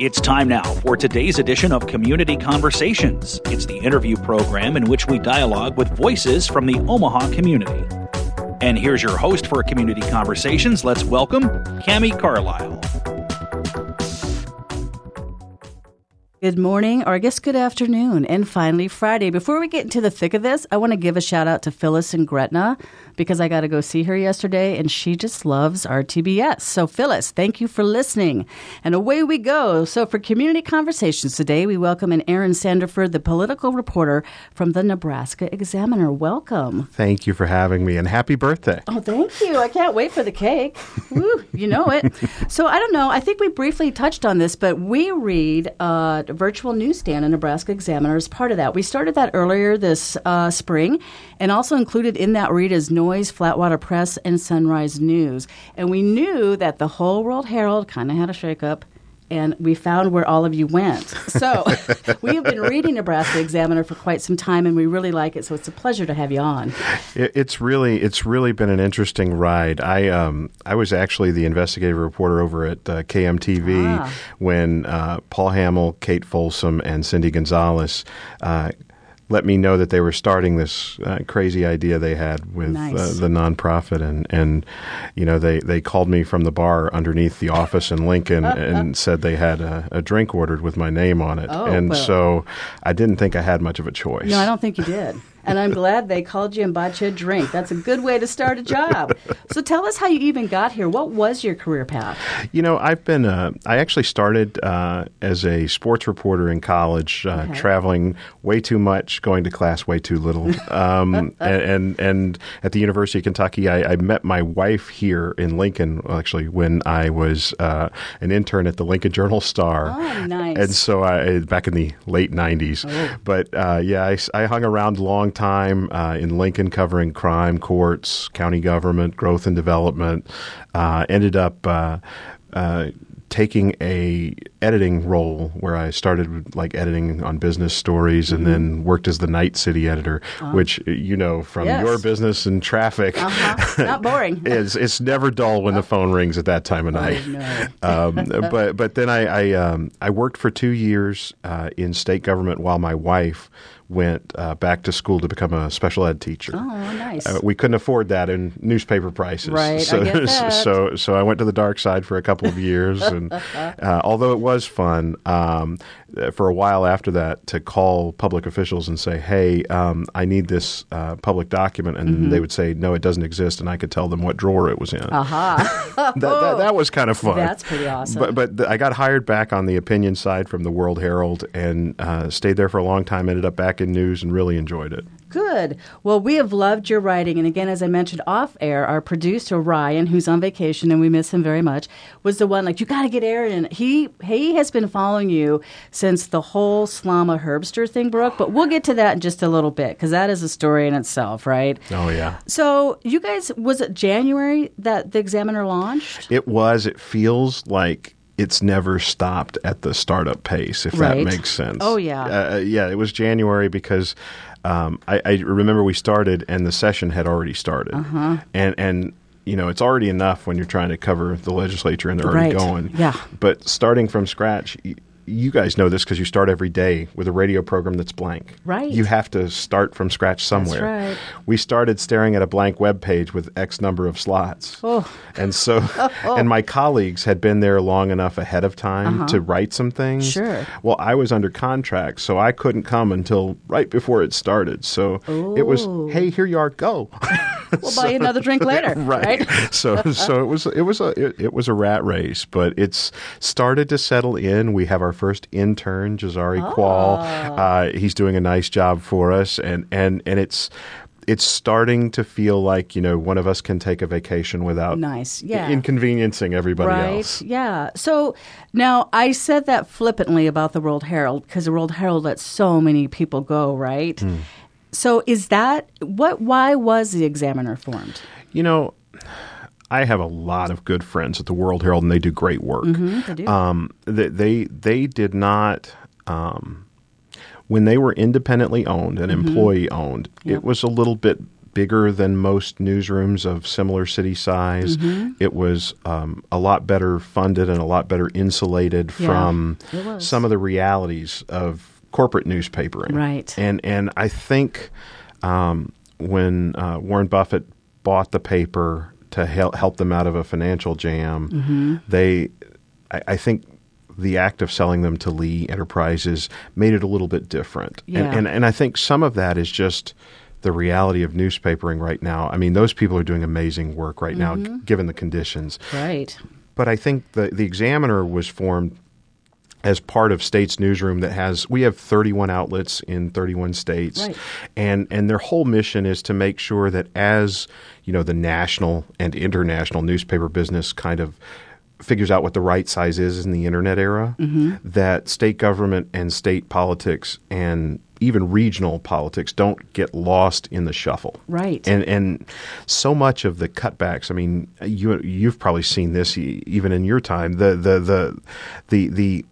It's time now for today's edition of Community Conversations. It's the interview program in which we dialogue with voices from the Omaha community. And here's your host for Community Conversations. Let's welcome Cami Carlisle. Good morning, or I guess good afternoon, and finally Friday. Before we get into the thick of this, I want to give a shout out to Phyllis and Gretna because I got to go see her yesterday, and she just loves RTBS. So, Phyllis, thank you for listening. And away we go. So, for community conversations today, we welcome in Aaron Sanderford, the political reporter from the Nebraska Examiner. Welcome. Thank you for having me, and happy birthday. Oh, thank you. I can't wait for the cake. Woo, you know it. So, I don't know. I think we briefly touched on this, but we read. Uh, virtual newsstand in Nebraska Examiner is part of that. We started that earlier this uh, spring, and also included in that read is Noise, Flatwater Press, and Sunrise News. And we knew that the whole World Herald kind of had a shakeup and we found where all of you went. So we have been reading Nebraska Examiner for quite some time, and we really like it. So it's a pleasure to have you on. It's really it's really been an interesting ride. I um I was actually the investigative reporter over at uh, KMTV ah. when uh, Paul Hammel, Cate Folsom, and Cindy Gonzalez uh, let me know that they were starting this uh, crazy idea they had with uh, nice. uh, the nonprofit, and and you know they they called me from the bar underneath the office in Lincoln and said they had a, a, drink ordered with my name on it, oh, and well. so I didn't think I had much of a choice. No, I don't think you did and I'm glad they called you and bought you a drink. That's a good way to start a job. So tell us how you even got here. What was your career path? You know, I've been, uh, I actually started uh, as a sports reporter in college, uh, okay. traveling way too much, going to class way too little. Um, and, and, and, at the University of Kentucky, I, I, met my wife here in Lincoln, actually, when I was uh, an intern at the Lincoln Journal Star. Oh, nice. And so I, back in the late 90s. Oh. But uh, yeah, I, I hung around long time uh, in Lincoln covering crime, courts, county government, growth and development. Uh, ended up uh, uh, taking a editing role where I started like editing on business stories and mm-hmm. then worked as the night city editor, uh-huh. which you know from yes. your business and traffic, uh-huh. not boring. it's it's never dull when the phone rings at that time of night. Oh, no. um, but but then I I, um, I worked for two years uh, in state government while my wife went uh, back to school to become a special ed teacher. Oh, nice. Uh, we couldn't afford that in newspaper prices. Right, so, I get that. so, so I went to the dark side for a couple of years, and uh, although it was fun, um, for a while after that, to call public officials and say, "Hey, um, I need this uh, public document," and mm-hmm. they would say, "No, it doesn't exist," and I could tell them what drawer it was in. Aha! Uh-huh. that, that, that, was kind of fun. That's pretty awesome. But, but I got hired back on the opinion side from the World Herald and uh, stayed there for a long time. Ended up back news and really enjoyed it. Good. Well, we have loved your writing. And again, as I mentioned off air, our producer, Ryan, who's on vacation and we miss him very much, was the one like, you got to get Aaron. He, he has been following you since the whole Slama Herbster thing broke. But we'll get to that in just a little bit because that is a story in itself, right? Oh, yeah. So, you guys, was it January that the Examiner launched? It was. It feels like it's never stopped at the startup pace, if right. that makes sense. Oh yeah, uh, yeah. It was January because um, I, I, remember we started and the session had already started, uh-huh. and and you know it's already enough when you're trying to cover the legislature and they're right. already going. Yeah. But starting from scratch, you guys know this because you start every day with a radio program that's blank. Right. You have to start from scratch somewhere. That's right. We started staring at a blank web page with X number of slots. Oh. And so, oh. and my colleagues had been there long enough ahead of time uh-huh. to write some things. Sure. Well, I was under contract, so I couldn't come until right before it started. So Ooh. it was, hey, here you are, go. we'll so, buy you another drink later. right. right? so, so it was, it was a, it, it was a rat race, but it's started to settle in. We have our first intern Jazari oh. Kual. Uh, he's doing a nice job for us, and and and it's it's starting to feel like you know one of us can take a vacation without nice, yeah, inconveniencing everybody right? else. Yeah. So now I said that flippantly about the World Herald because the World Herald lets so many people go, right? Mm. So is that what? Why was the Examiner formed? You know. I have a lot of good friends at the World Herald, and they do great work. Mm-hmm, they do. Um, they, they, they did not. Um, when they were independently owned and mm-hmm. employee owned, yep. it was a little bit bigger than most newsrooms of similar city size. Mm-hmm. It was um, a lot better funded and a lot better insulated Yeah, from some of the realities of corporate newspapering. Right. And and I think um, when uh, Warren Buffett bought the paper to help help them out of a financial jam, Mm-hmm. they, I, I think. The act of selling them to Lee Enterprises made it a little bit different, Yeah. and, and and I think some of that is just the reality of newspapering right now. I mean, those people are doing amazing work right now, Mm-hmm. g- given the conditions. Right. But I think the the Examiner was formed as part of States Newsroom that has we have 31 outlets in 31 states, Right. and and their whole mission is to make sure that as you know the national and international newspaper business kind of figures out what the right size is in the internet era, Mm-hmm. that state government and state politics and even regional politics don't get lost in the shuffle. Right. And and so much of the cutbacks. I mean, you you've probably seen this even in your time. The the the the the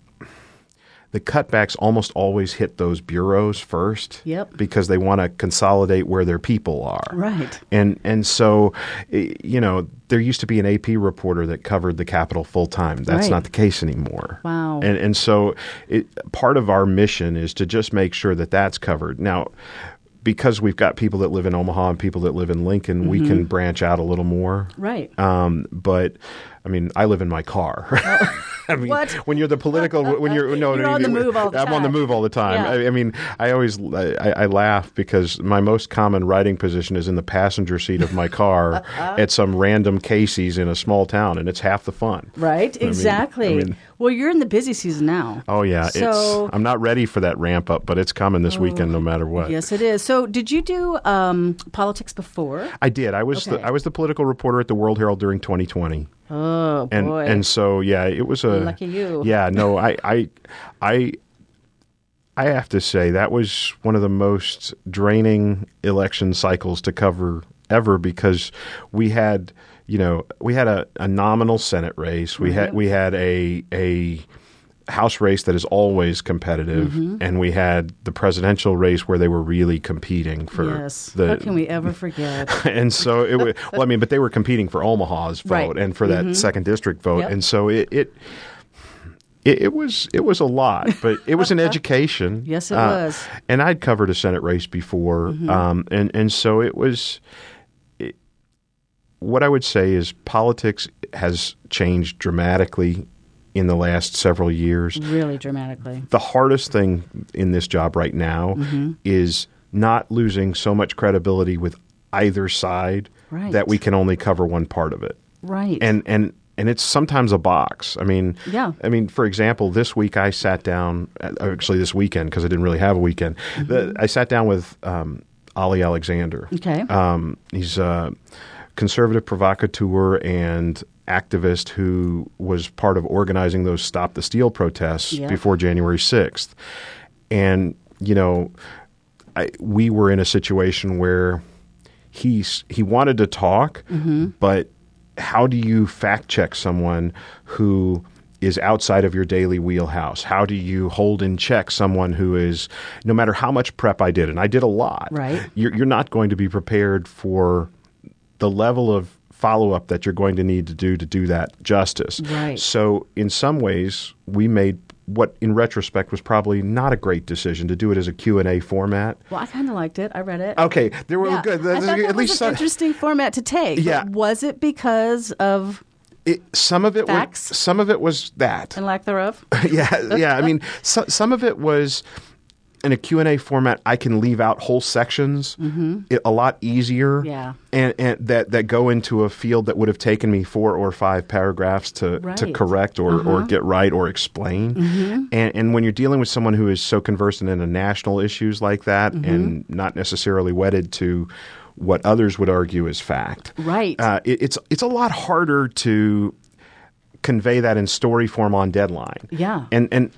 the cutbacks almost always hit those bureaus first. Yep. Because they want to consolidate where their people are. Right. And and so, eh, you know, there used to be an AP reporter that covered the Capitol full time. That's Right. not the case anymore. Wow. And and so, it, part of our mission is to just make sure that that's covered. Now, because we've got people that live in Omaha and people that live in Lincoln, we Mm-hmm. can branch out a little more. Right. Um, but I mean, I live in my car. I mean, What? when you're the political, when you're no, You're on the move all the I'm on the move all the time. Yeah. I, I mean, I always I, I laugh because my most common riding position is in the passenger seat of my car at some random Casey's in a small town, and it's half the fun. Right. Exactly. I mean- well, you're in the busy season now. Oh yeah, So- Oh. it's. I'm not ready for that ramp up, but it's coming this weekend, no matter what. Yes, it is. So, did you do um, politics before? I did. I was Okay. the, I was the political reporter at the World Herald during 2020. Oh and boy. and so yeah, it was a Lucky you. Yeah, no, I I I I have to say that was one of the most draining election cycles to cover ever because we had you know we had a, a nominal Senate race, we had mm-hmm. we had a a House race that is always competitive, Mm-hmm. and we had the presidential race where they were really competing for yes. the How can we ever forget? and so it was well i mean but they were competing for omaha's vote Right. Mm-hmm. and for that second district vote Yep. and so it, it it was it was a lot, but it was an education. Yes, it Uh, was. Mm-hmm. And I'd covered a Senate race before, um, and and so it was. It, what I would say is politics has changed dramatically in the last several years really dramatically. the hardest thing in this job right now Mm-hmm. is not losing so much credibility with either side Right. that we can only cover one part of it. Right. And and and it's sometimes a box. I mean, Yeah. I mean, for example, this week I sat down. uh, Actually, this weekend because I didn't really have a weekend. The, I sat down with um, Ali Alexander. Mm-hmm. Okay. Um, he's a conservative provocateur and activist who was part of organizing those Stop the Steal protests Yeah. before January 6th. And, you know, I, we were in a situation where he's, he wanted to talk, Mm-hmm. but how do you fact check someone who is outside of your daily wheelhouse? How do you hold in check someone who is, no matter how much prep I did, and I did a lot, Right. you're, you're not going to be prepared for the level of follow up that you're going to need to do to do that justice. Right. So, in some ways, we made what in retrospect was probably not a great decision to do it as a Q&A format. well, I kind of liked it. I read it. Okay, there were Yeah. good. I That's- thought that at was least an some, interesting format to take. Yeah. Was it because of it, some of it Facts? was some of it was that. and lack thereof? yeah, yeah. I mean, so, some of it was in a Q&A format I can leave out whole sections it, a lot easier. Mm-hmm. Yeah. And, and that, that go into a field that would have taken me four or five paragraphs to, to Right. Uh-huh. correct or, or get right or explain. Mm-hmm. And, and when you're dealing with someone who is so conversant in a national issues like that Mm-hmm. and not necessarily wedded to what others would argue is fact, Right. uh, it, it's it's a lot harder to convey that in story form on deadline. Yeah. And and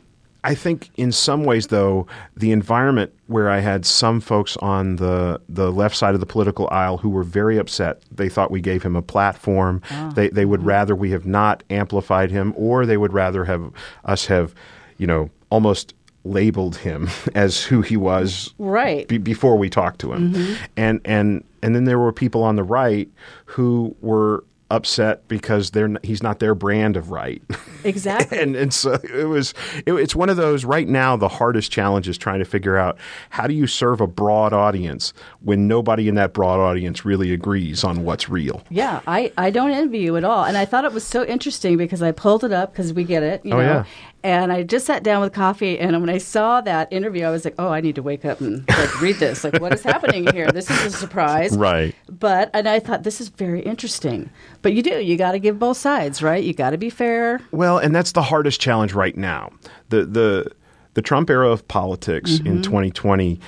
I think in some ways though the environment where I had some folks on the the left side of the political aisle who were very upset. They thought we gave him a platform. Ah. They they would mm-hmm. rather we have not amplified him or they would rather have us have, you know, almost labeled him as who he was Right. be- before we talked to him, mm-hmm. and and and then there were people on the right who were upset because they're he's not their brand of right. Exactly. and and so it was it, it's one of those right now the hardest challenge is trying to figure out how do you serve a broad audience when nobody in that broad audience really agrees on what's real. Yeah, I, I don't envy you at all. And I thought it was so interesting because I pulled it up because we get it, you Oh, know. yeah. And I just sat down with coffee, and when I saw that interview, I was like, "Oh, I need to wake up and like read this. Like, what is happening here? This is a surprise." Right. But and I thought this is very interesting. But you do, you got to give both sides, right? You got to be fair. Well, and that's the hardest challenge right now. The the the Trump era of politics mm-hmm. in 2020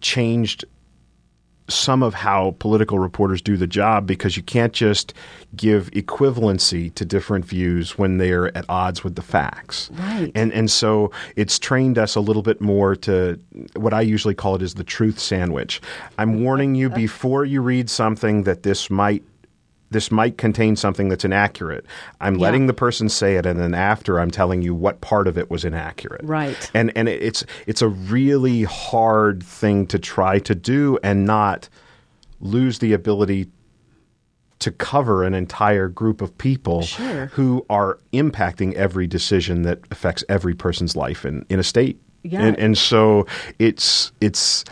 changed some of how political reporters do the job because you can't just give equivalency to different views when they're at odds with the facts. Right. And and so it's trained us a little bit more to what I usually call it is the truth sandwich. I'm warning you before you read something that this might this might contain something that's inaccurate. I'm letting the person say it, and then after, I'm telling you what part of it was inaccurate. Right. And and it's it's a really hard thing to try to do and not lose the ability to cover an entire group of people Sure. who are impacting every decision that affects every person's life in, in a state. Yeah. And and so it's it's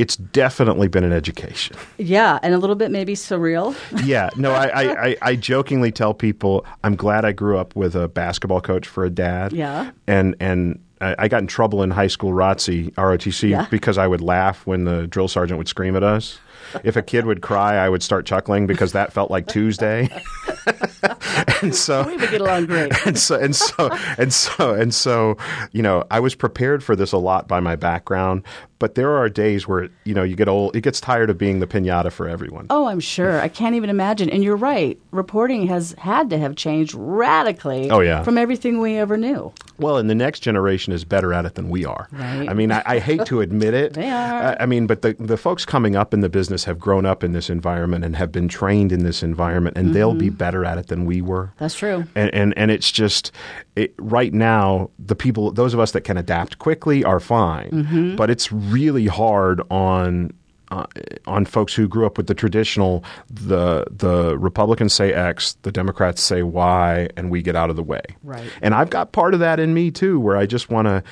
it's definitely been an education. Yeah, and a little bit maybe surreal. Yeah, no, I, I, I, I jokingly tell people I'm glad I grew up with a basketball coach for a dad. Yeah. and and I, I got in trouble in high school ROTC ROTC Yeah. because I would laugh when the drill sergeant would scream at us. If a kid would cry, I would start chuckling because that felt like Tuesday. and so We would get along great. and so and so and so and so you know i was prepared for this a lot by my background but there are days where you know you get old it gets tired of being the piñata for everyone Oh, I'm sure. I can't even imagine. And you're right. Reporting has had to have changed radically Oh, yeah. from everything we ever knew. well and the next generation is better at it than we are Right. i mean i, I hate to admit it They are. I, I mean but the, the folks coming up in the business have grown up in this environment and have been trained in this environment and they'll Mm-hmm. be better at it than we were That's true. and and, and it's just it, right now the people those of us that can adapt quickly are fine Mm-hmm. but it's really hard on uh, on folks who grew up with the traditional the the Republicans say X the Democrats say Y and we get out of the way Right. and I've got part of that in me too where I just want to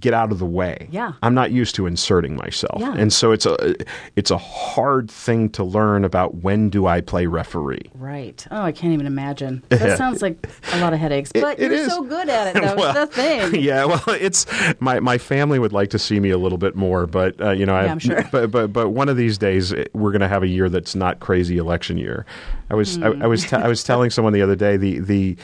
get out of the way Yeah. I'm not used to inserting myself Yeah. and so it's a it's a hard thing to learn about when do I play referee Right. Oh, I can't even imagine. That sounds like a lot of headaches. But it you're is. so good at it. That was the thing. yeah, well, it's my my family would like to see me a little bit more, but uh, you know, Yeah, I'm sure. but but but one of these days eh, we're going to have a year that's not crazy election year. I was I, I was te- I was telling someone the other day the the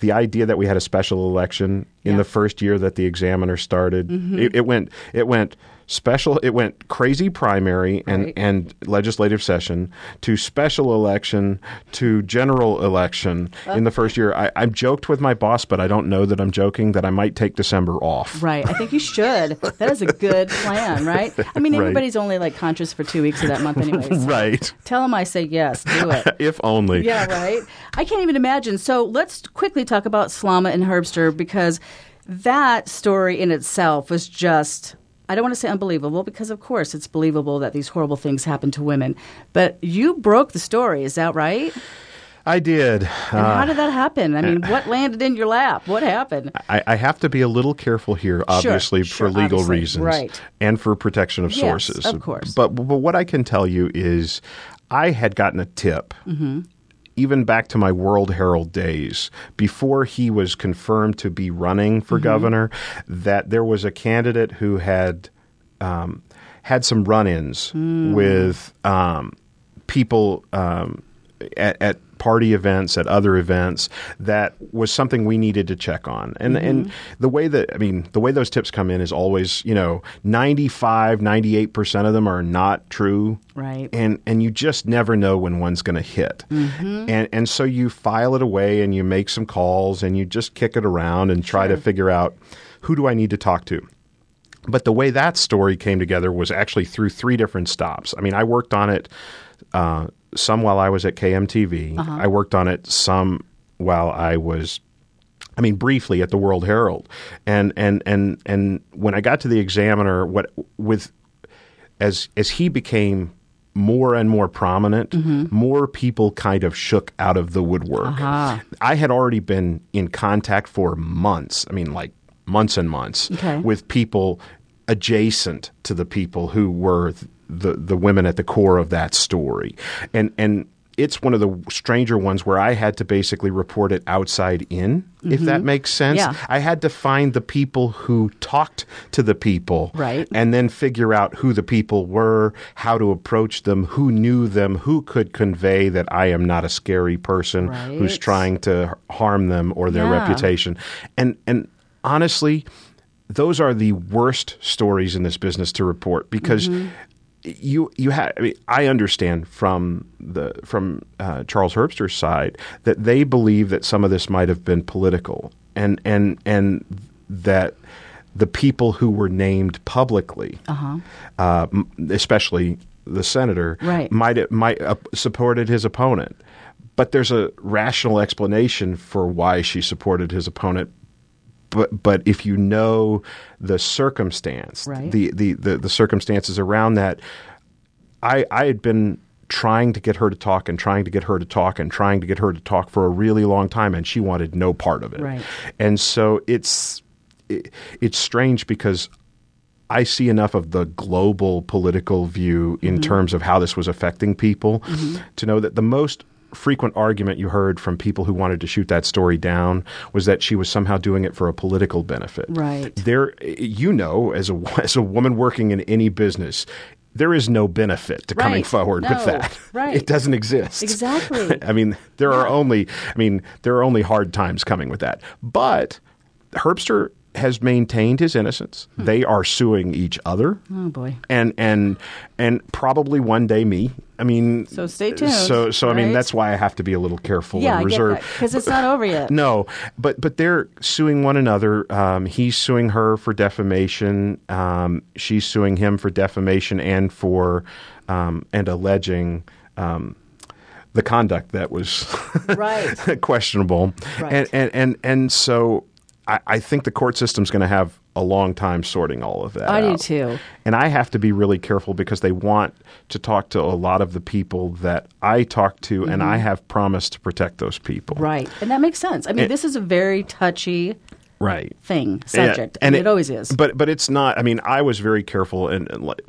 the idea that we had a special election in Yeah. Mm-hmm. the first year that the examiner started, it, it went it went special it went crazy primary and Right. and legislative session to special election to general election in the first year I, I joked with my boss but i don't know that i'm joking that i might take december off Right. I think you should. That is a good plan, right? I mean, Right. everybody's only like conscious for two weeks of that month, anyways. right Tell them I say yes. Do it. if only Yeah, right. I can't even imagine. So let's quickly talk about Slama and Herbster because that story in itself was just. I don't want to say unbelievable because, of course, it's believable that these horrible things happen to women. But you broke the story, is that right? i did And how did that happen? I mean, what landed in your lap? What happened? I, I have to be a little careful here, obviously, sure, for legal obviously, reasons, right. and for protection of Yes, sources. of course. But but what I can tell you is, I had gotten a tip, Mm-hmm. Even back to my World Herald days, before he was confirmed to be running for Mm-hmm. governor, that there was a candidate who had um, had some run-ins Hmm. with um, people um, at, at party events, at other events, that was something we needed to check on. And and the way that I mean, the way those tips come in is always, you know, 95, 98% of them are not true. Right. And and you just never know when one's going to hit. And and so you file it away and you make some calls and you just kick it around and try to figure out who do I need to talk to. But the way that story came together was actually through three different stops. I mean, I worked on it uh, some while I was at KMTV. I worked on it some while I was I mean, briefly at the World Herald, and and and and when I got to the Examiner, what with as as he became more and more prominent, Mm-hmm. more people kind of shook out of the woodwork. Uh-huh. I had already been in contact for months. I mean, like months and months Okay. with people adjacent to the people who were the the women at the core of that story, and and it's one of the stranger ones where I had to basically report it outside in, if that makes sense. Mm-hmm. Yeah. I had to find the people who talked to the people, Right. and then figure out who the people were, how to approach them, who knew them, who could convey that I am not a scary person who's trying to harm them or their Yeah. reputation. And and honestly, those are the worst stories in this business to report because Mm-hmm. You you have. I mean, I understand from the from uh, Charles Herbster's side that they believe that some of this might have been political, and and and that the people who were named publicly, uh m especially the senator, Right. might might uh, supported his opponent. But there's a rational explanation for why she supported his opponent but but if you know the circumstance, Right. the, the, the, the circumstances around that, I I had been trying to get her to talk and trying to get her to talk and trying to get her to talk for a really long time, and she wanted no part of it. Right. And so it's it, it's strange because I see enough of the global political view in mm-hmm. terms of how this was affecting people mm-hmm. to know that the most frequent argument you heard from people who wanted to shoot that story down was that she was somehow doing it for a political benefit. Right. There you know as a as a woman working in any business there is no benefit to coming Right. forward with that. Right. It doesn't exist. Exactly. I mean, there are only I mean, there are only hard times coming with that. But Herbster has maintained his innocence. Hmm. They are suing each other. Oh boy. And and and probably one day me. I mean, So stay tuned, So so I mean that's why I have to be a little careful Yeah, and reserved. because it's not over yet. No, but but they're suing one another. Um, he's suing her for defamation. Um, she's suing him for defamation and for um, and alleging um, the conduct that was Right. questionable. Right. And, and and and so I, I think the court system's going to have a long time sorting all of that. I do too. And I have to be really careful because they want to talk to a lot of the people that I talk to, and I have promised to protect those people. Mm-hmm. Right. And that makes sense. I mean, this is a very touchy Right. thing, subject. and it, always is. But but it's not. I mean, I was very careful, and, and like,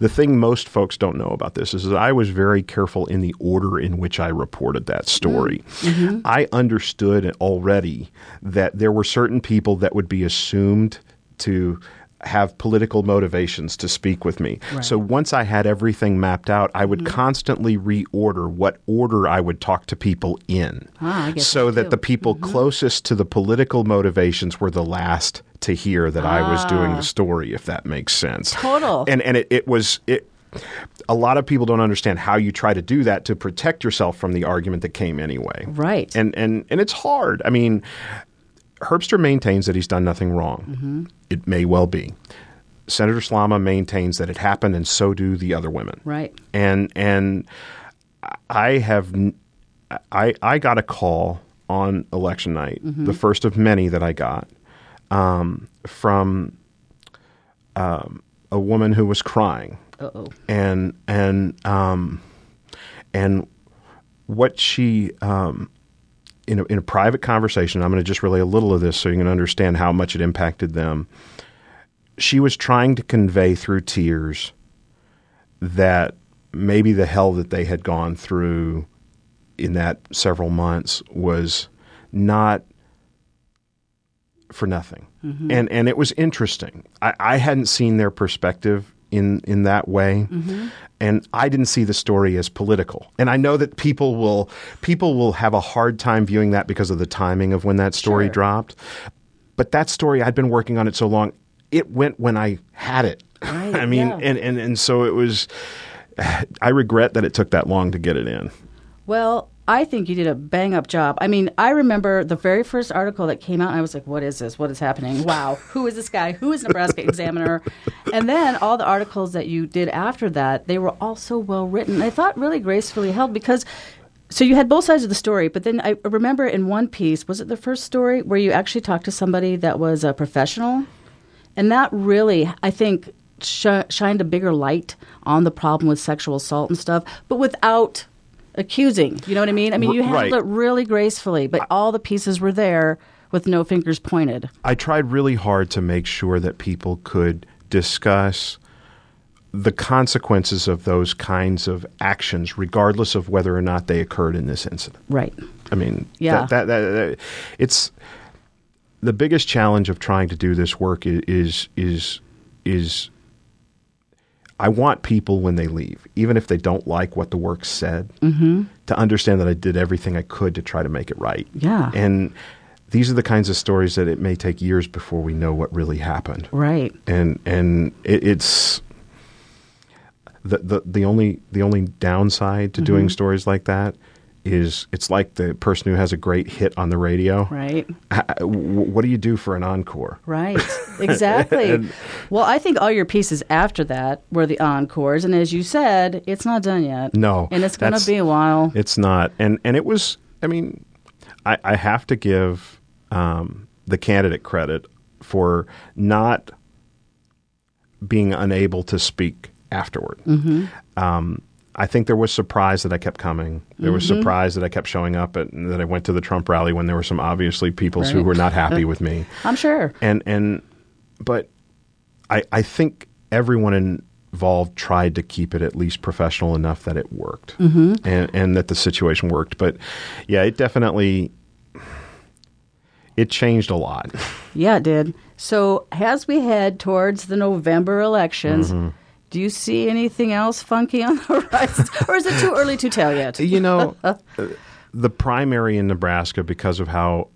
the thing most folks don't know about this is that I was very careful in the order in which I reported that story. Mm-hmm. I understood already that there were certain people that would be assumed to have political motivations to speak with me. So once I had everything mapped out, I Mm-hmm. would constantly reorder what order I would talk to people in. Ah, so that too. the people closest to the political motivations were the last to hear that I was doing the story, if that makes sense. Ah. Total. And and it, it was it. A lot of people don't understand how you try to do that to protect yourself from the argument that came anyway. Right. And and and it's hard. I mean, Herbster maintains that he's done nothing wrong. Mm-hmm. It may well be. Senator Slama maintains that it happened, and so do the other women right. and and I have I I got a call on election night, the first of many that I got um, from um, a woman who was crying, Uh oh. and and um, and what she um, in a, in a private conversation. I'm going to just relay a little of this so you can understand how much it impacted them. She was trying to convey through tears that maybe the hell that they had gone through in that several months was not for nothing. Mm-hmm. And and it was interesting. I, I hadn't seen their perspective in in that way. Mm-hmm. And I didn't see the story as political. And I know that people will people will have a hard time viewing that because of the timing of when that story Sure. dropped. But that story I'd been working on it so long, it went when I had it. Right, I mean, yeah. and, and and so it was I regret that it took that long to get it in. Well, I think you did a bang up job. I mean, I remember the very first article that came out, and I was like, what is this? What is happening? Wow. Who is this guy? Who is Nebraska Examiner? And then all the articles that you did after that, they were all so well written. I thought really gracefully held because So you had both sides of the story, but then I remember in one piece, was it the first story where you actually talked to somebody that was a professional? And that really, I think, sh- shined a bigger light on the problem with sexual assault and stuff, but without accusing. You know what I mean? I mean, you handled Right. it really gracefully, but all the pieces were there with no fingers pointed. I tried really hard to make sure that people could discuss the consequences of those kinds of actions, regardless of whether or not they occurred in this incident. Right. I mean, Yeah. that, that, that, it's the biggest challenge of trying to do this work i- is is is I want people when they leave, even if they don't like what the work said, Mm-hmm. to understand that I did everything I could to try to make it right. Yeah. and these are the kinds of stories that it may take years before we know what really happened Right. and and it, it's the, the the only the only downside to Mm-hmm. doing stories like that is it's like the person who has a great hit on the radio. Right. What do you do for an encore? Right. Exactly. well, I think all your pieces after that were the encores, and as you said, it's not done yet. No, And it's going to be a while. It's not, and and it was. I mean, I, I have to give um, the candidate credit for not being unable to speak afterward. Mm-hmm. Um, I think there was surprise that I kept coming. There was Mm-hmm. surprise that I kept showing up, at, and that I went to the Trump rally when there were some obviously people who were not happy with me. I'm sure. And and but I I think everyone involved tried to keep it at least professional enough that it worked, mm-hmm. and and that the situation worked. But yeah, it definitely it changed a lot. Yeah, it did. So as we head towards the November elections, Mm-hmm. Do you see anything else funky on the horizon, or is it too early to tell yet? You know, uh, the primary in Nebraska, because of how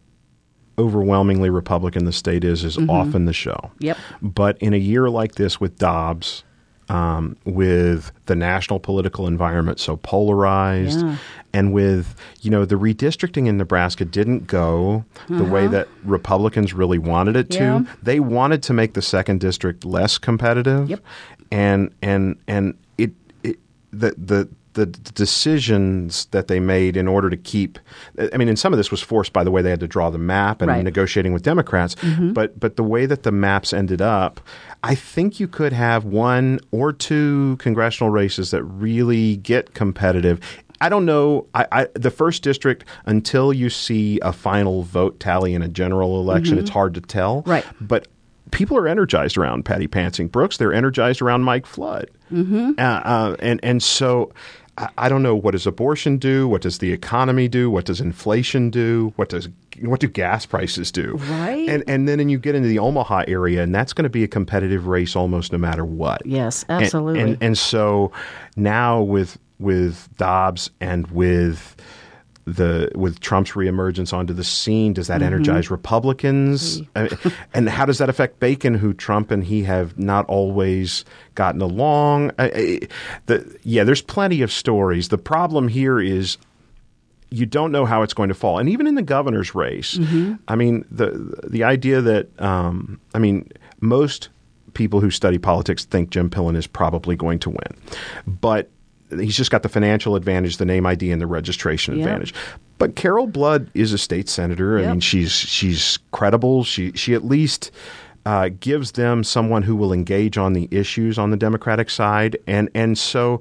overwhelmingly Republican the state is, is often the show. Mm-hmm. Yep. But in a year like this with Dobbs, um, with the national political environment so polarized, Yeah. And with you know the redistricting in Nebraska didn't go the way that Republicans really wanted it to. Uh-huh. They wanted to make the second district less competitive, Yep. and and and it, it the the the decisions that they made in order to keep I mean and some of this was forced by the way they had to draw the map and Right. negotiating with Democrats but but the way that the maps ended up I think you could have one or two congressional races that really get competitive I don't know. I, I, the first district, until you see a final vote tally in a general election, it's hard to tell. Right. But people are energized around Patty Pansing Brooks. They're energized around Mike Flood. Mm-hmm. Uh, uh, and and so I, I don't know what does abortion do? What does the economy do? What does inflation do? What does what do gas prices do? Right. And and then and you get into the Omaha area, and that's going to be a competitive race almost no matter what. Yes, And- absolutely. And, and so now with with Dobbs and with the with Trump's reemergence onto the scene, does Mm-hmm. that energize Republicans? I mean, and how does that affect Bacon, who Trump and he have not always gotten along? I, I, the, yeah, there's plenty of stories. The problem here is you don't know how it's going to fall. And even in the governor's race, I mean, the the idea that um, I mean, most people who study politics think Jim Pillen is probably going to win, but he's just got the financial advantage, the name ID, and the registration Yep. advantage. But Carol Blood is a state senator. I mean, she's she's credible. She she at least. Uh, gives them someone who will engage on the issues on the Democratic side, and and so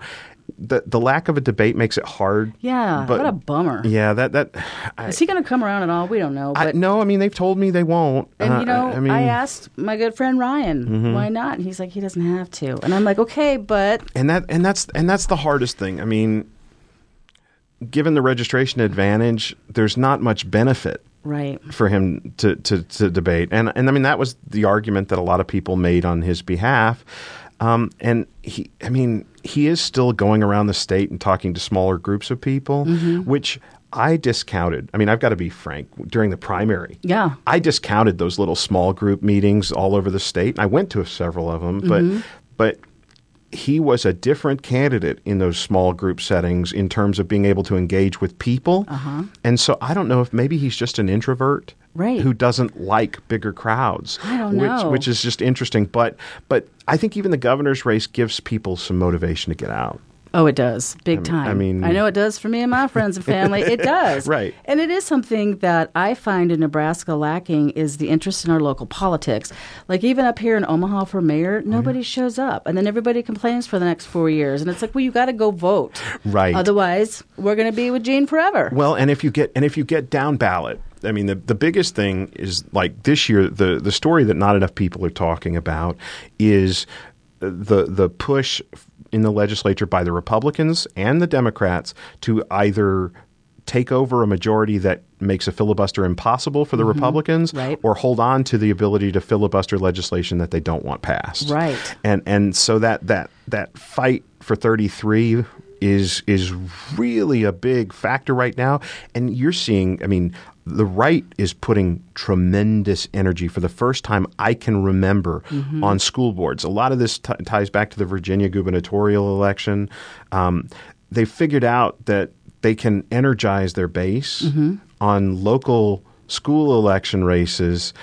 the the lack of a debate makes it hard. yeah, but- what a bummer. Yeah, that that. I, Is he going to come around at all? We don't know. I, no, I mean they've told me they won't. And Uh, you know, I I, mean, Mm-hmm. asked my good friend Ryan, why not? And he's like, he doesn't have to. And I'm like, okay, but and that and that's and that's the hardest thing. I mean, given the registration advantage, there's not much benefit right, for him to, to, to debate. And and I mean that was the argument that a lot of people made on his behalf. Um, and he, I mean, he is still going around the state and talking to smaller groups of people, Mm-hmm. which I discounted. I mean, I've got to be frank. During the primary, Yeah. I discounted those little small group meetings all over the state. I went to several of them, but Mm-hmm. but he was a different candidate in those small group settings in terms of being able to engage with people. Uh-huh. And so I don't know if maybe he's just an introvert Right. who doesn't like bigger crowds. I don't which, know. Which is just interesting. But but I think even the governor's race gives people some motivation to get out. Oh, it does, big time. I mean- I know it does for me and my friends and family. It does, Right. And it is something that I find in Nebraska lacking is the interest in our local politics. Like even up here in Omaha for mayor, Oh, nobody shows up, and then everybody complains for the next four years, and it's like, well, you got to go vote, Right. Otherwise, we're going to be with Jean forever. Well, and if you get and if you get down ballot, I mean the the biggest thing is like this year the the story that not enough people are talking about is the the push in the legislature by the Republicans and the Democrats to either take over a majority that makes a filibuster impossible for the Republicans Mm-hmm. Right. or hold on to the ability to filibuster legislation that they don't want passed. Right. And and so that that that fight for 33 is is really a big factor right now and you're seeing I mean the right is putting tremendous energy for the first time I can remember on school boards. A lot of this t- ties back to the Virginia gubernatorial election. Um, they figured out that they can energize their base on local school election races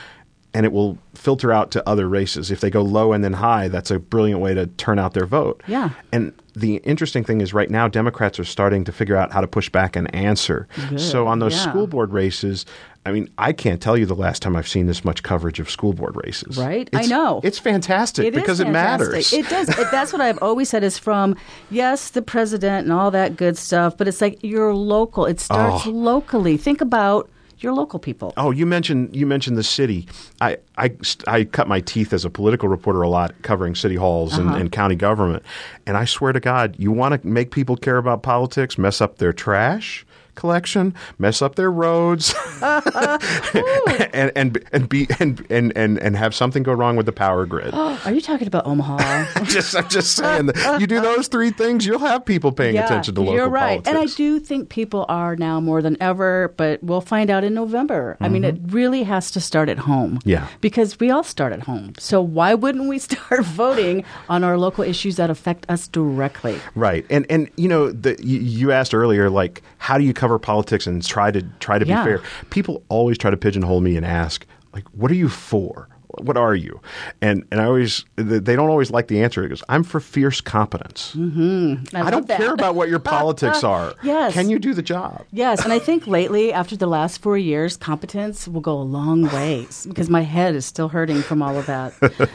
and it will filter out to other races. If they go low and then high, that's a brilliant way to turn out their vote. Yeah. And the interesting thing is, right now, Democrats are starting to figure out how to push back and answer. So on those Yeah. school board races, I mean, I can't tell you the last time I've seen this much coverage of school board races. Right? I know. It's fantastic It because it matters. It does. It, that's what I've always said is from, yes, the president and all that good stuff, but it's like you're local. It starts Oh. locally. Think about your local people. Oh, you mentioned you mentioned the city. I, I, I cut my teeth as a political reporter a lot covering city halls Uh-huh. and, and county government, and I swear to God, you want to make people care about politics, mess up their trash collection, mess up their roads, and and and be and, and and and have something go wrong with the power grid. Are you talking about Omaha? just I'm just saying that you do those three things, you'll have people paying attention to local politics. You're right. politics. And I do think people are now more than ever, but we'll find out in November. I mean, it really has to start at home. Mm-hmm. Yeah. Because we all start at home. So why wouldn't we start voting on our local issues that affect us directly? Right, and and you know, the, you, you asked earlier, like, how do you cover politics and try to try to Yeah. be fair? People always try to pigeonhole me and ask, like, what are you for? What are you? And and I always they don't always like the answer because I'm for fierce competence. Mm-hmm. I, I, don't that. care about what your politics are. Yes. can you do the job? Yes, and I think lately, after the last four years, competence will go a long ways because my head is still hurting from all of that.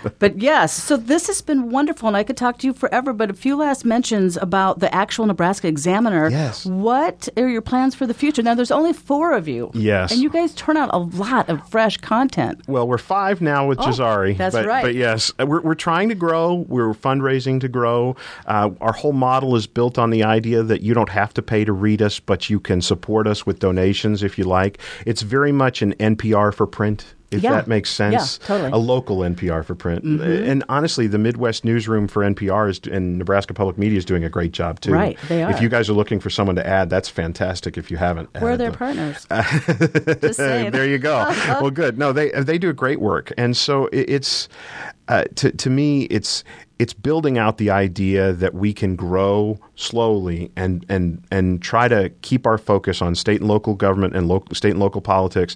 but yes, so this has been wonderful, and I could talk to you forever. But a few last mentions about the actual Nebraska Examiner. Yes. What are your plans for the future? Now, there's only four of you. Yes. And you guys turn out a lot of fresh content. Well, we're five now with Oh, Jazari. that's but, right. But yes, we're, we're trying to grow. We're fundraising to grow. Uh, our whole model is built on the idea that you don't have to pay to read us, but you can support us with donations if you like. It's very much an NPR for print. If Yeah. that makes sense, Yeah, totally. Mm-hmm. a local NPR for print, and honestly, the Midwest newsroom for NPR is, and Nebraska Public Media is doing a great job too. Right, they are. If you guys are looking for someone to add, that's fantastic. If you haven't, We're added their them. partners. There you go. well, good. No, they they do great work, and so it, it's uh, to to me, it's it's building out the idea that we can grow slowly and and and try to keep our focus on state and local government and local state and local politics,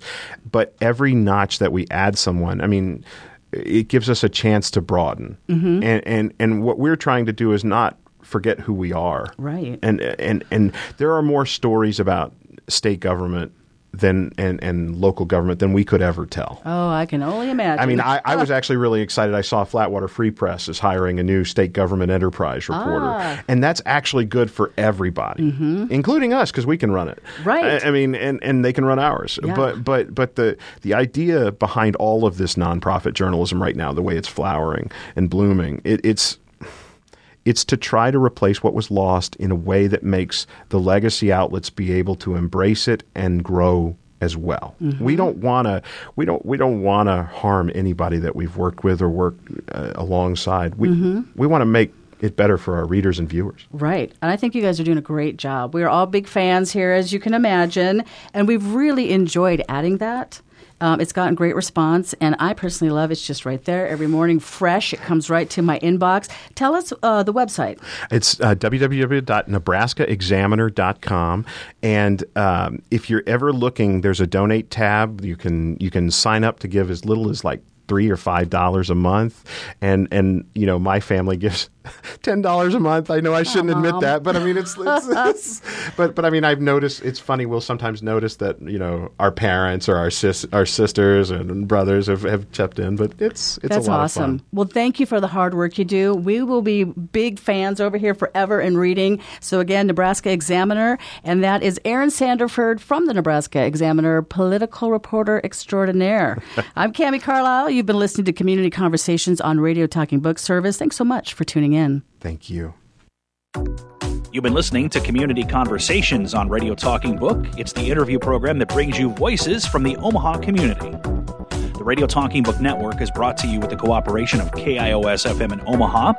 but every notch that we add someone, I mean. It gives us a chance to broaden, Mm-hmm. and, and and what we're trying to do is not forget who we are, Right. and and and there are more stories about state government than and and local government than we could ever tell. Oh, I can only imagine. I mean, I, I was actually really excited. I saw Flatwater Free Press is hiring a new state government enterprise reporter, Ah. and that's actually good for everybody, including us, because we can run it. Mm-hmm. Right. I, I mean, and, and they can run ours. Yeah. But but but the the idea behind all of this nonprofit journalism right now, the way it's flowering and blooming, it, it's it's to try to replace what was lost in a way that makes the legacy outlets be able to embrace it and grow as well. We don't want to we don't we don't want to harm anybody that we've worked with or worked uh, alongside. We we want to make it better for our readers and viewers. Right. And I think you guys are doing a great job. We are all big fans here, as you can imagine, and we've really enjoyed adding that. Um, it's gotten great response, and I personally love it's just right there every morning, fresh. It comes right to my inbox. Tell us uh, the website. It's uh, www.nebraskaexaminer.com, and um, if you're ever looking, there's a donate tab. You can you can sign up to give as little as like three or five dollars a month, and and you know my family gives ten dollars a month. I know I shouldn't admit that, but I mean it's, it's, it's, but but I mean I've noticed it's funny. We'll sometimes notice that you know our parents or our sis our sisters and brothers have, have chipped in, but it's it's That's a lot awesome. Well, thank you for the hard work you do. We will be big fans over here forever in reading. So again, Nebraska Examiner, and that is Aaron Sanderford from the Nebraska Examiner, political reporter extraordinaire. I'm Cami Carlisle. You've been listening to Community Conversations on Radio Talking Book Service. Thanks so much for tuning in. Thank you. You've been listening to Community Conversations on Radio Talking Book. It's the interview program that brings you voices from the Omaha community. The Radio Talking Book Network is brought to you with the cooperation of KIOS FM in Omaha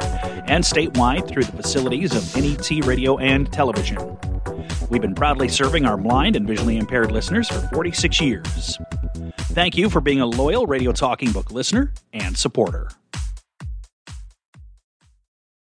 and statewide through the facilities of NET Radio and Television. We've been proudly serving our blind and visually impaired listeners for 46 years. Thank you for being a loyal Radio Talking Book listener and supporter.